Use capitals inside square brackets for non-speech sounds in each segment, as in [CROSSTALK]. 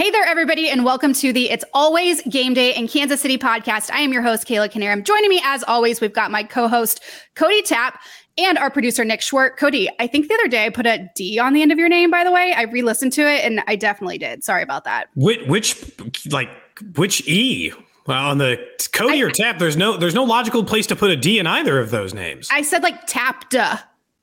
Hey there, everybody, and welcome to the It's Always Game Day in Kansas City podcast. I am your host, Kayla Knierim. Joining me, as always, we've got my co host, Cody Tapp, and our producer, Nick Schwartz. Cody, I think the other day I put a D on the end of your name, by the way. I re listened to it and I definitely did. Sorry about that. Which, which like, which E? Well, on the Cody I- or Tap, there's no there's no logical place to put a D in either of those names. I said like tapped.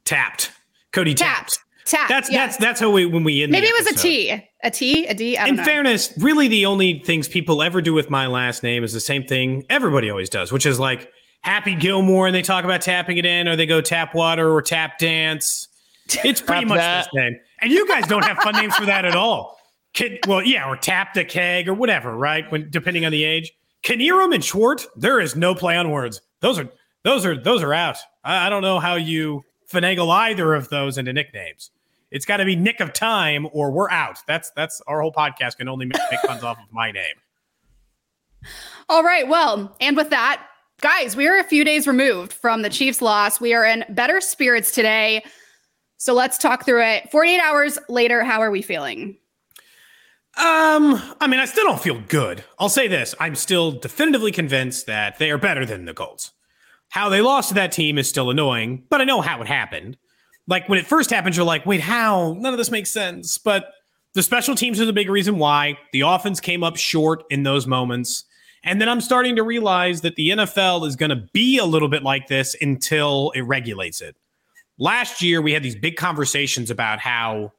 tapped. Cody tapped. Tapped. Tapped. That's yeah. that's that's how we when we end. the Maybe it was a episode. T. A T? A D? I don't In know. fairness, really the only things people ever do with my last name is the same thing everybody always does, which is like Happy Gilmore and they talk about tapping it in, or they go tap water or tap dance. It's pretty much that. the same. And you guys don't have fun names for that at all. Kid, well, yeah, or tap the keg or whatever, right? When depending on the age. Knierim and Schwartz, there is no play on words. Those are those are those are out. I, I don't know how you finagle either of those into nicknames. It's got to be Nick of Time or we're out. That's that's our whole podcast can only make, make puns off of my name. All right. Well, and with that, guys, we are a few days removed from the Chiefs' loss. We are in better spirits today. So let's talk through it. 48 hours later, how are we feeling? Um, I mean, I still don't feel good. I'll say this: I'm still definitively convinced that they are better than the Colts. How they lost to that team is still annoying, but I know how it happened. Like when it first happens, you're like, "Wait, how? None of this makes sense." But the special teams are the big reason why. The offense came up short in those moments. And then I'm starting to realize that the NFL is going to be a little bit like this until it regulates it. Last year, we had these big conversations about how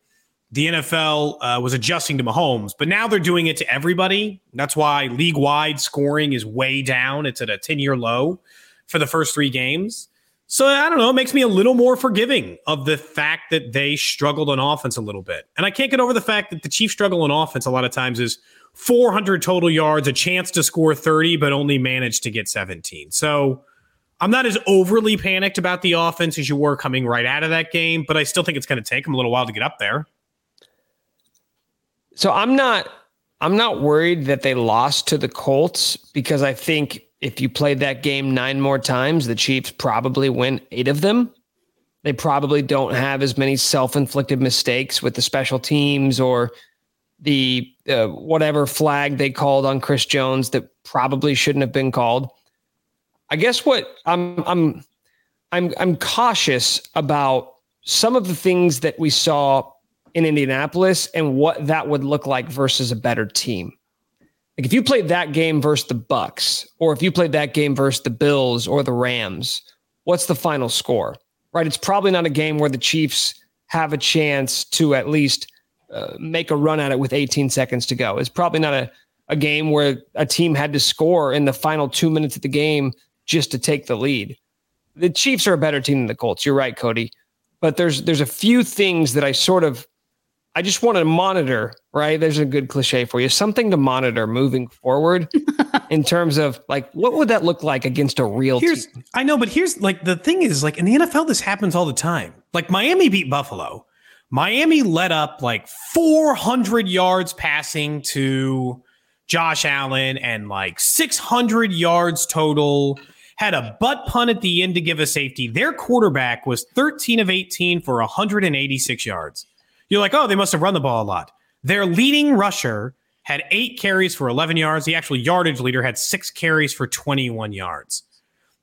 the NFL uh, was adjusting to Mahomes, but now they're doing it to everybody. That's why league wide scoring is way down. It's at a 10 year low for the first three games. So I don't know. It makes me a little more forgiving of the fact that they struggled on offense a little bit. And I can't get over the fact that the Chiefs struggle on offense a lot of times is 400 total yards, a chance to score 30, but only managed to get 17. So I'm not as overly panicked about the offense as you were coming right out of that game, but I still think it's going to take them a little while to get up there. So I'm not I'm not worried that they lost to the Colts because I think if you played that game nine more times, the Chiefs probably win eight of them. They probably don't have as many self-inflicted mistakes with the special teams or the uh, whatever flag they called on Chris Jones that probably shouldn't have been called. I guess what I'm I'm I'm I'm cautious about some of the things that we saw in Indianapolis and what that would look like versus a better team. Like if you played that game versus the Bucs, or if you played that game versus the Bills or the Rams, what's the final score? Right? It's probably not a game where the Chiefs have a chance to at least uh, make a run at it with 18 seconds to go. It's probably not a, a game where a team had to score in the final two minutes of the game just to take the lead. The Chiefs are a better team than the Colts. You're right, Cody. But there's there's a few things that I sort of I just want to monitor, right? There's a good cliche for you. Something to monitor moving forward [LAUGHS] in terms of like what would that look like against a real Here's team? I know, but here's like the thing is like in the NFL, this happens all the time. Like Miami beat Buffalo. Miami led up like 400 yards passing to Josh Allen and like 600 yards total. Had a butt punt at the end to give a safety. Their quarterback was 13 of 18 for 186 yards. You're like, oh, they must have run the ball a lot. Their leading rusher had eight carries for 11 yards. The actual yardage leader had six carries for 21 yards.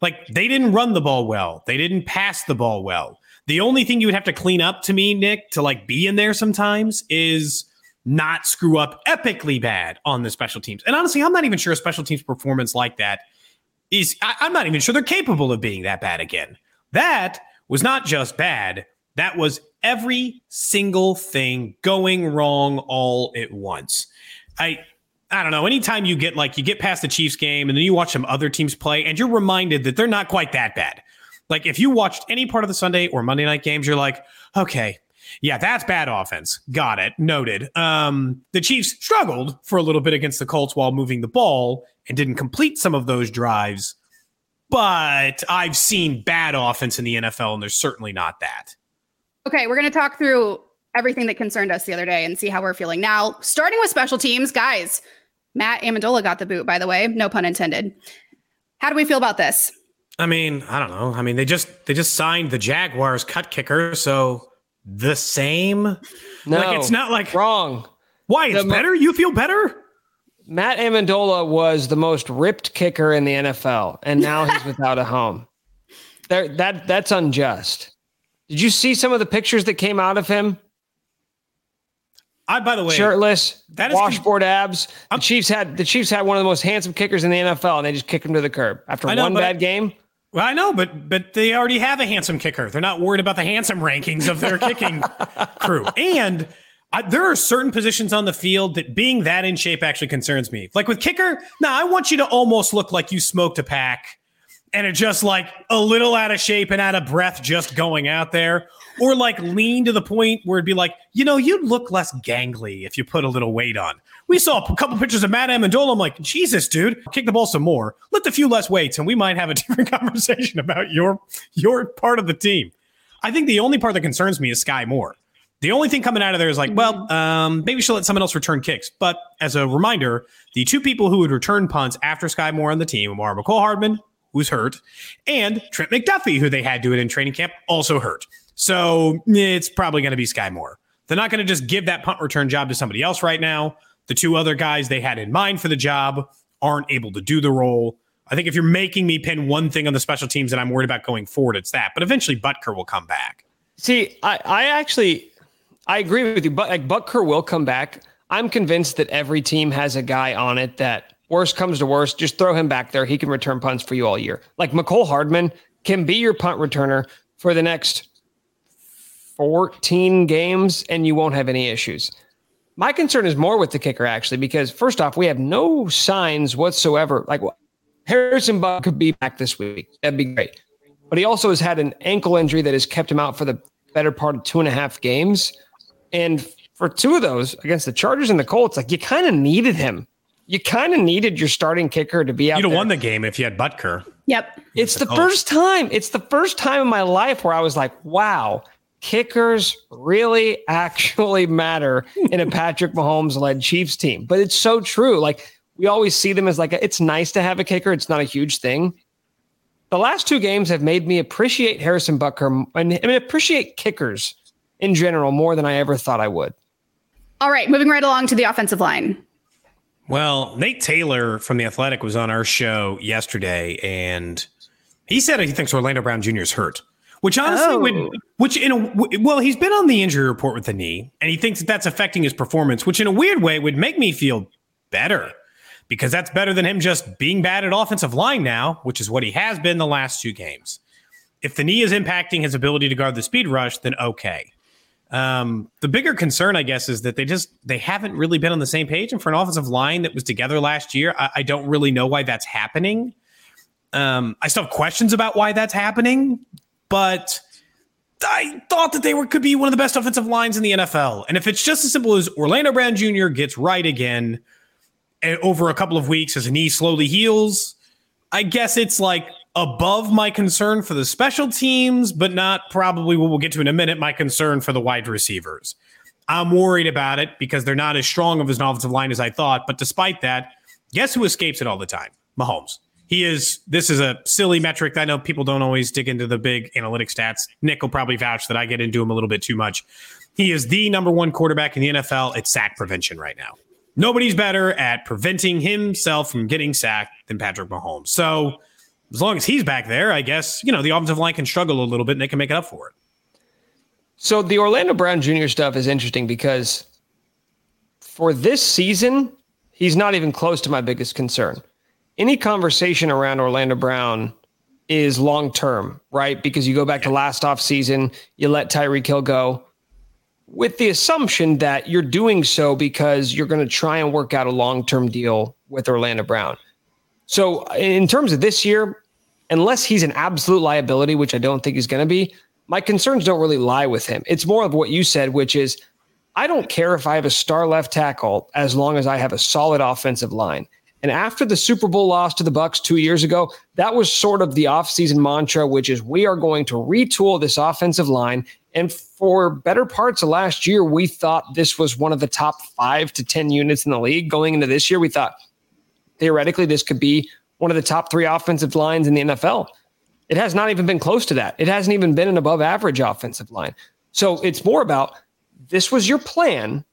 Like they didn't run the ball well. They didn't pass the ball well. The only thing you would have to clean up to me, Nick, to like be in there sometimes is not screw up epically bad on the special teams. And honestly, I'm not even sure a special teams performance like that is, I, I'm not even sure they're capable of being that bad again. That was not just bad, that was every single thing going wrong all at once. I, I don't know. Anytime you get like you get past the Chiefs game and then you watch some other teams play and you're reminded that they're not quite that bad. Like if you watched any part of the Sunday or Monday night games, you're like, okay, yeah, that's bad offense. Got it. Noted. Um, the Chiefs struggled for a little bit against the Colts while moving the ball and didn't complete some of those drives. But I've seen bad offense in the NFL, and there's certainly not that. Okay, we're going to talk through everything that concerned us the other day and see how we're feeling now. Starting with special teams, guys. Matt Amendola got the boot, by the way, no pun intended. How do we feel about this? I mean, I don't know. I mean, they just they just signed the Jaguars cut kicker, so the same. No, like it's not like wrong. Why it's The- better? You feel better? Matt Amendola was the most ripped kicker in the NFL, and now he's [LAUGHS] without a home. There, that that's unjust. Did you see some of the pictures that came out of him? I by the way, Shirtless, that is- washboard abs. The I'm- Chiefs had the Chiefs had one of the most handsome kickers in the NFL, and they just kicked him to the curb after know, one but- bad game. Well, I know, but but they already have a handsome kicker. They're not worried about the handsome rankings of their kicking [LAUGHS] crew. And I, there are certain positions on the field that being that in shape actually concerns me. Like with kicker, now I want you to almost look like you smoked a pack and are just like a little out of shape and out of breath just going out there, or like lean to the point where it'd be like, you know, you'd look less gangly if you put a little weight on. We saw a couple pictures of Matt Amendola. I'm like, Jesus, dude, kick the ball some more. Lift a few less weights, and we might have a [LAUGHS] different conversation about your your part of the team. I think the only part that concerns me is Sky Moore. The only thing coming out of there is like, well, um, maybe she'll let someone else return kicks. But as a reminder, the two people who would return punts after Sky Moore on the team are Mecole Hardman, who's hurt, and Trent McDuffie, who they had do it in training camp, also hurt. So it's probably going to be Sky Moore. They're not going to just give that punt return job to somebody else right now. The two other guys they had in mind for the job aren't able to do the role. I think if you're making me pin one thing on the special teams that I'm worried about going forward, it's that. But eventually, Butker will come back. See, I, I actually I agree with you, but like Butker will come back. I'm convinced that every team has a guy on it that worst comes to worst, just throw him back there. He can return punts for you all year. Like Mecole Hardman can be your punt returner for the next 14 games and you won't have any issues. My concern is more with the kicker actually, because first off, we have no signs whatsoever. Like Harrison Butker could be back this week. That'd be great. But he also has had an ankle injury that has kept him out for the better part of two and a half games. And for two of those against the Chargers and the Colts, like you kind of needed him. You kind of needed your starting kicker to be out. You'd have won the game if you had Butker. Yep. It's the first time. It's the first time in my life where I was like, wow, kickers really actually matter in a Patrick Mahomes led Chiefs team. But it's so true. Like we always see them as like, a, it's nice to have a kicker. It's not a huge thing. The last two games have made me appreciate Harrison Butker and I mean, appreciate kickers in general more than I ever thought I would. All right, moving right along to the offensive line. Well, Nate Taylor from The Athletic was on our show yesterday, and he said he thinks Orlando Brown Jr. is hurt. Which honestly Oh. would, which in a well, he's been on the injury report with the knee, and he thinks that that's affecting his performance. Which in a weird way would make me feel better, because that's better than him just being bad at offensive line now, which is what he has been the last two games. If the knee is impacting his ability to guard the speed rush, then okay. Um, the bigger concern, I guess, is that they just they haven't really been on the same page. And for an offensive line that was together last year, I, I don't really know why that's happening. Um, I still have questions about why that's happening, but I thought that they were could be one of the best offensive lines in the NFL. And if it's just as simple as Orlando Brown Jr. gets right again eh, over a couple of weeks as a knee slowly heals, I guess it's like above my concern for the special teams, but not probably what we'll get to in a minute, my concern for the wide receivers. I'm worried about it because they're not as strong of an offensive line as I thought. But despite that, guess who escapes it all the time? Mahomes. He is, this is a silly metric. I know people don't always dig into the big analytic stats. Nick will probably vouch that I get into him a little bit too much. He is the number one quarterback in the NFL at sack prevention right now. Nobody's better at preventing himself from getting sacked than Patrick Mahomes. So as long as he's back there, I guess, you know, the offensive line can struggle a little bit and they can make it up for it. So the Orlando Brown Jr. stuff is interesting because for this season, he's not even close to my biggest concern. Any conversation around Orlando Brown is long term, right? Because you go back to last off season, you let Tyreek Hill go with the assumption that you're doing so because you're going to try and work out a long term deal with Orlando Brown. So, in terms of this year, unless he's an absolute liability, which I don't think he's going to be, my concerns don't really lie with him. It's more of what you said, which is I don't care if I have a star left tackle as long as I have a solid offensive line. And after the Super Bowl loss to the Bucs 2 years ago, that was sort of the offseason mantra which is we are going to retool this offensive line and for better parts of last year we thought this was one of the top 5 to 10 units in the league going into this year we thought theoretically this could be one of the top 3 offensive lines in the NFL. It has not even been close to that. It hasn't even been an above average offensive line. So it's more about this was your plan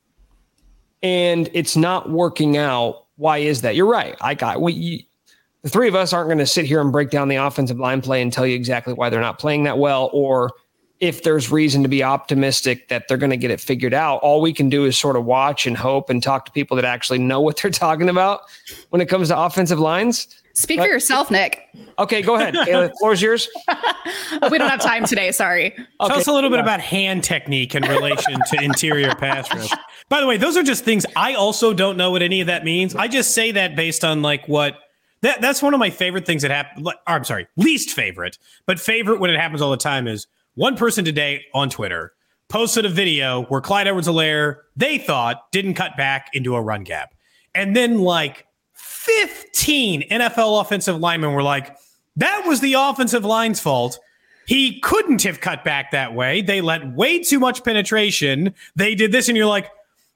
and it's not working out. Why is that? You're right. I got we you, the three of us aren't going to sit here and break down the offensive line play and tell you exactly why they're not playing that well or if there's reason to be optimistic that they're going to get it figured out. All we can do is sort of watch and hope and talk to people that actually know what they're [LAUGHS] talking about when it comes to offensive lines. Speak but, for uh, yourself, Nick. Okay, go ahead. [LAUGHS] Kayla, floor's yours. we don't have time today. Sorry. Okay. Tell us a little bit about hand technique in relation to interior pass rush. By the way, those are just things I also don't know what any of that means. I just say that based on like what that that's one of my favorite things that happen. I'm sorry, least favorite, but favorite when it happens all the time is one person today on Twitter posted a video where Clyde Edwards-Helaire they thought didn't cut back into a run gap, and then like 15 NFL offensive linemen were like, that was the offensive line's fault. He couldn't have cut back that way. They let way too much penetration. They did this, and you're like,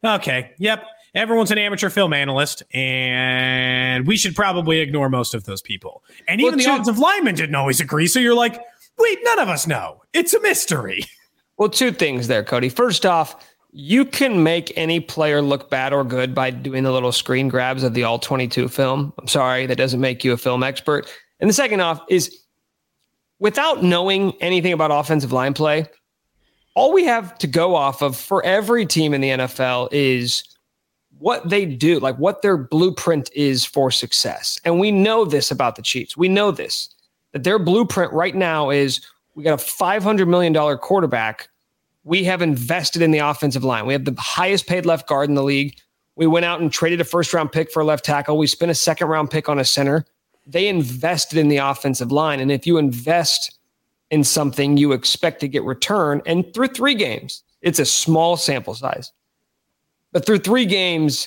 okay, yep, everyone's an amateur film analyst, and we should probably ignore most of those people. And even well, the offensive linemen didn't always agree. So you're like, wait, none of us know. It's a mystery. Well, two things there, Cody. First off, you can make any player look bad or good by doing the little screen grabs of the all 22 film. I'm sorry, that doesn't make you a film expert. And the second off is without knowing anything about offensive line play, all we have to go off of for every team in the NFL is what they do, like what their blueprint is for success. And we know this about the Chiefs. We know this that their blueprint right now is we got a $500 million quarterback we have invested in the offensive line. We have the highest paid left guard in the league. We went out and traded a first round pick for a left tackle. We spent a second round pick on a center. They invested in the offensive line. And if you invest in something, you expect to get return. And through three games, it's a small sample size. But through three games,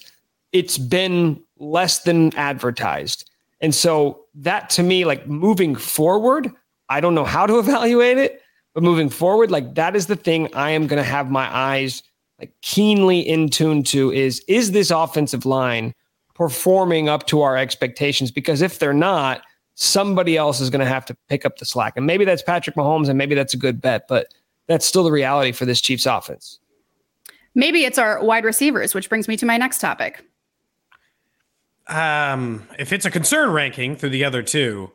it's been less than advertised. And so that to me, like moving forward, I don't know how to [LAUGHS] evaluate it, but moving forward, like that is the thing I am going to have my eyes like keenly in tune to is is this offensive line performing up to our expectations? Because if they're not, somebody else is going to have to pick up the slack. And maybe that's Patrick Mahomes and maybe that's a good bet, but that's still the reality for this Chiefs offense. Maybe it's our wide receivers, which brings me to my next topic. Um, if it's a concern ranking through the other two,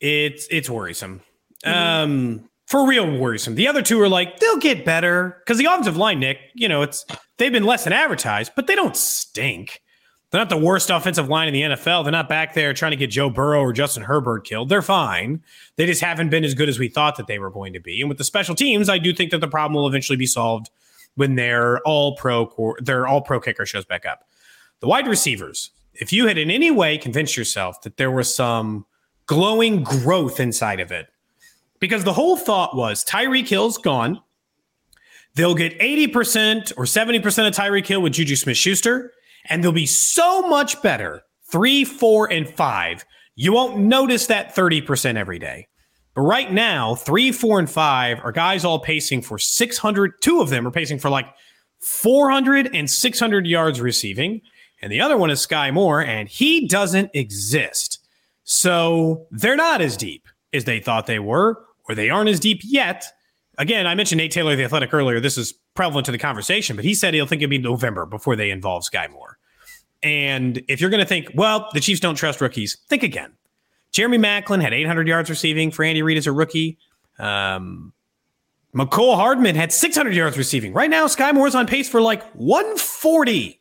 it's it's worrisome. Mm-hmm. Um, for real worrisome. The other two are like, they'll get better. Because the offensive line, Nick, you know, it's they've been less than advertised, but they don't stink. They're not the worst offensive line in the NFL. They're not back there trying to get Joe Burrow or Justin Herbert killed. They're fine. They just haven't been as good as we thought that they were going to be. And with the special teams, I do think that the problem will eventually be solved when their all pro core, their all pro kicker shows back up. The wide receivers, if you had in any way convinced yourself that there was some glowing growth inside of it, because the whole thought was Tyreek Hill's gone. They'll get 80% or 70% of Tyreek Hill with Juju Smith Schuster, and they'll be so much better three, four, and five. You won't notice that 30% every day. But right now, three, four, and five are guys all pacing for 600. Two of them are pacing for like 400 and 600 yards receiving. And the other one is Sky Moore, and he doesn't exist. So they're not as deep as they thought they were or they aren't as deep yet. Again, I mentioned Nate Taylor, the athletic, earlier. This is prevalent to the conversation, but he said he'll think it'll be November before they involve Sky Moore. And if you're going to think, well, the Chiefs don't trust rookies, think again. Jeremy Maclin had 800 yards receiving for Andy Reid as a rookie. Um, Mecole Hardman had 600 yards receiving. Right now, Sky Moore's on pace for like 140.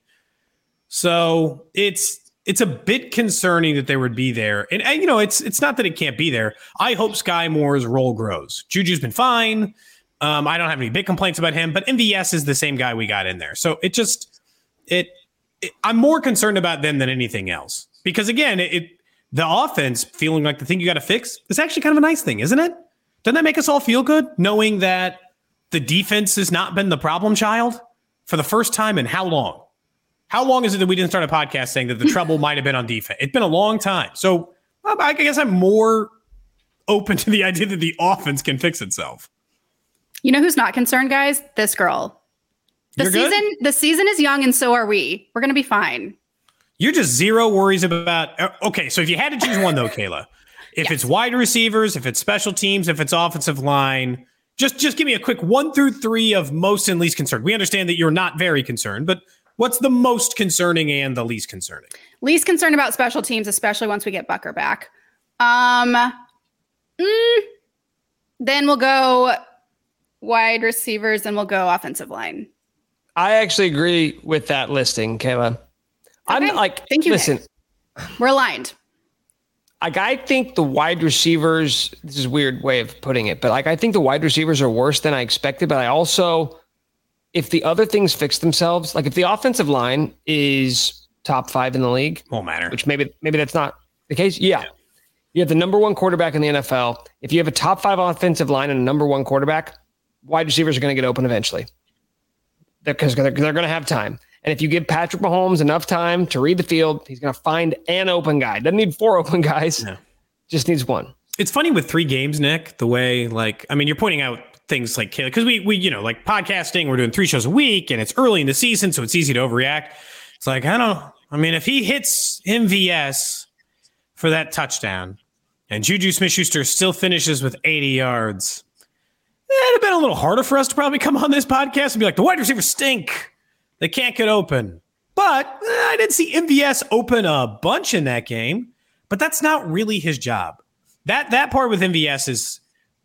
So it's it's a bit concerning that they would be there. And, and, you know, it's it's not that it can't be there. I hope Sky Moore's role grows. Juju's been fine. Um, I don't have any big complaints about him, but MVS is the same guy we got in there. So it just it, it I'm more concerned about them than anything else. Because again, it, it the offense feeling like the thing you got to fix is actually kind of a nice thing, isn't it? Doesn't that make us all feel good knowing that the defense has not been the problem child for the first time in how long? How long is it that we didn't start a podcast saying that the trouble [LAUGHS] might have been on defense? It's been a long time. So I guess I'm more open to the idea that the offense can fix itself. You know who's not concerned, guys? This girl. The You're season good? the season is young and so are we. We're going to be fine. You're just zero worries about. uh, Okay, so if you had to choose one though, Kayla, if it's wide receivers, if it's special teams, if it's offensive line, just just give me a quick one through three of most and least concerned. We understand that you're not very concerned, but what's the most concerning and the least concerning? Least concerned about special teams, especially once we get Butker back. Um, mm, then we'll go wide receivers and we'll go offensive line. I actually agree with that listing, Kayla. Okay. I'm like, Thank you, listen, Nick. We're aligned. like I think the wide receivers. This is a weird way of putting it, but like I think the wide receivers are worse than I expected. But I also, if the other things fix themselves, like if the offensive line is top five in the league, Won't matter. which maybe maybe that's not the case. Yeah. You have the number one quarterback in the NFL. If you have a top five offensive line and a number one quarterback, wide receivers are going to get open eventually. Because they're, they're going to have time. And if you give Patrick Mahomes enough time to read the field, he's going to find an open guy. Doesn't need four [LAUGHS] open guys, No. just needs one. It's funny with three games, Nick. The way, like, I mean, you're pointing out things like because we we you know like podcasting, we're doing three shows a week, and it's early in the season, so it's easy to overreact. It's like I don't. I mean, if he hits MVS for that touchdown, and Juju Smith-Schuster still finishes with 80 yards, it'd have been a little harder for us to probably come on this podcast and be like, the wide receivers stink. They can't get open. But eh, I did see MVS open a bunch in that game, but that's not really his job. That that part with MVS is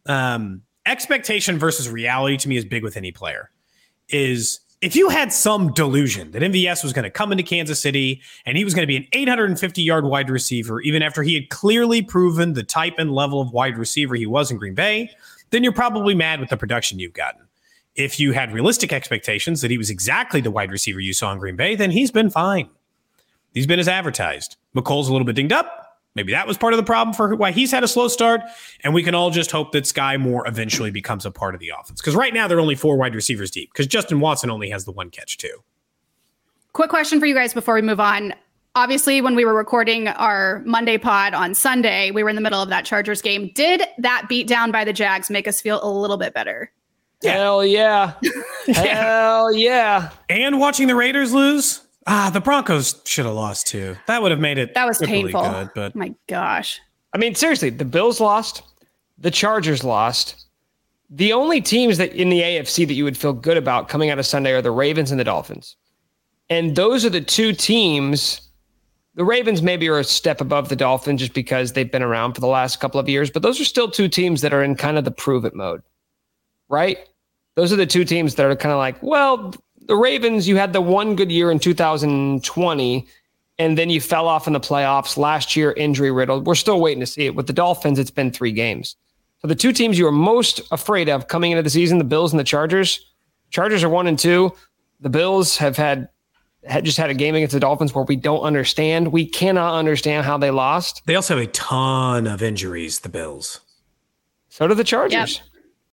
um, expectation versus reality to me is big with any player. Is if you had some delusion that MVS was going to come into Kansas City and he was going to be an 850 yard wide receiver, even after he had clearly proven the type and level of wide receiver he was in Green Bay, then you're probably mad with the production you've gotten. If you had realistic expectations that he was exactly the wide receiver you saw in Green Bay, then he's been fine. He's been as advertised. Mecole's a little bit dinged up. Maybe that was part of the problem for why he's had a slow start. And we can all just hope that Sky Moore eventually becomes a part of the offense. Because right now they're only four wide receivers deep. Because Justin Watson only has the one catch too. Quick question for you guys before we move on. Obviously, when we were recording our Monday pod on Sunday, we were in the middle of that Chargers game. Did that beat down by the Jags make us feel a little bit better? Yeah. Hell [LAUGHS] yeah. Hell yeah. And watching the Raiders lose, ah, the Broncos should have lost too. That would have made it That was triply painful. good. But Oh my gosh. I mean, seriously, the Bills lost, the Chargers lost. The only teams that in the AFC that you would feel good about coming out of Sunday are the Ravens and the Dolphins. And those are the two teams. The Ravens maybe are a step above the Dolphins just because they've been around for the last couple of years, but those are still two teams that are in kind of the prove it mode, right? Those are the two teams that are kind of like, well, the Ravens, you had the one good year in 2020 and then you fell off in the playoffs last year, injury riddled. We're still waiting to see it. With the Dolphins, it's been three games. So the two teams you are most afraid of coming into the season, the Bills and the Chargers. Chargers are one and two. The Bills have had, had just had a game against the Dolphins where we don't understand. We cannot understand how they lost. they also have a ton of injuries, the Bills. So do the Chargers. Yep.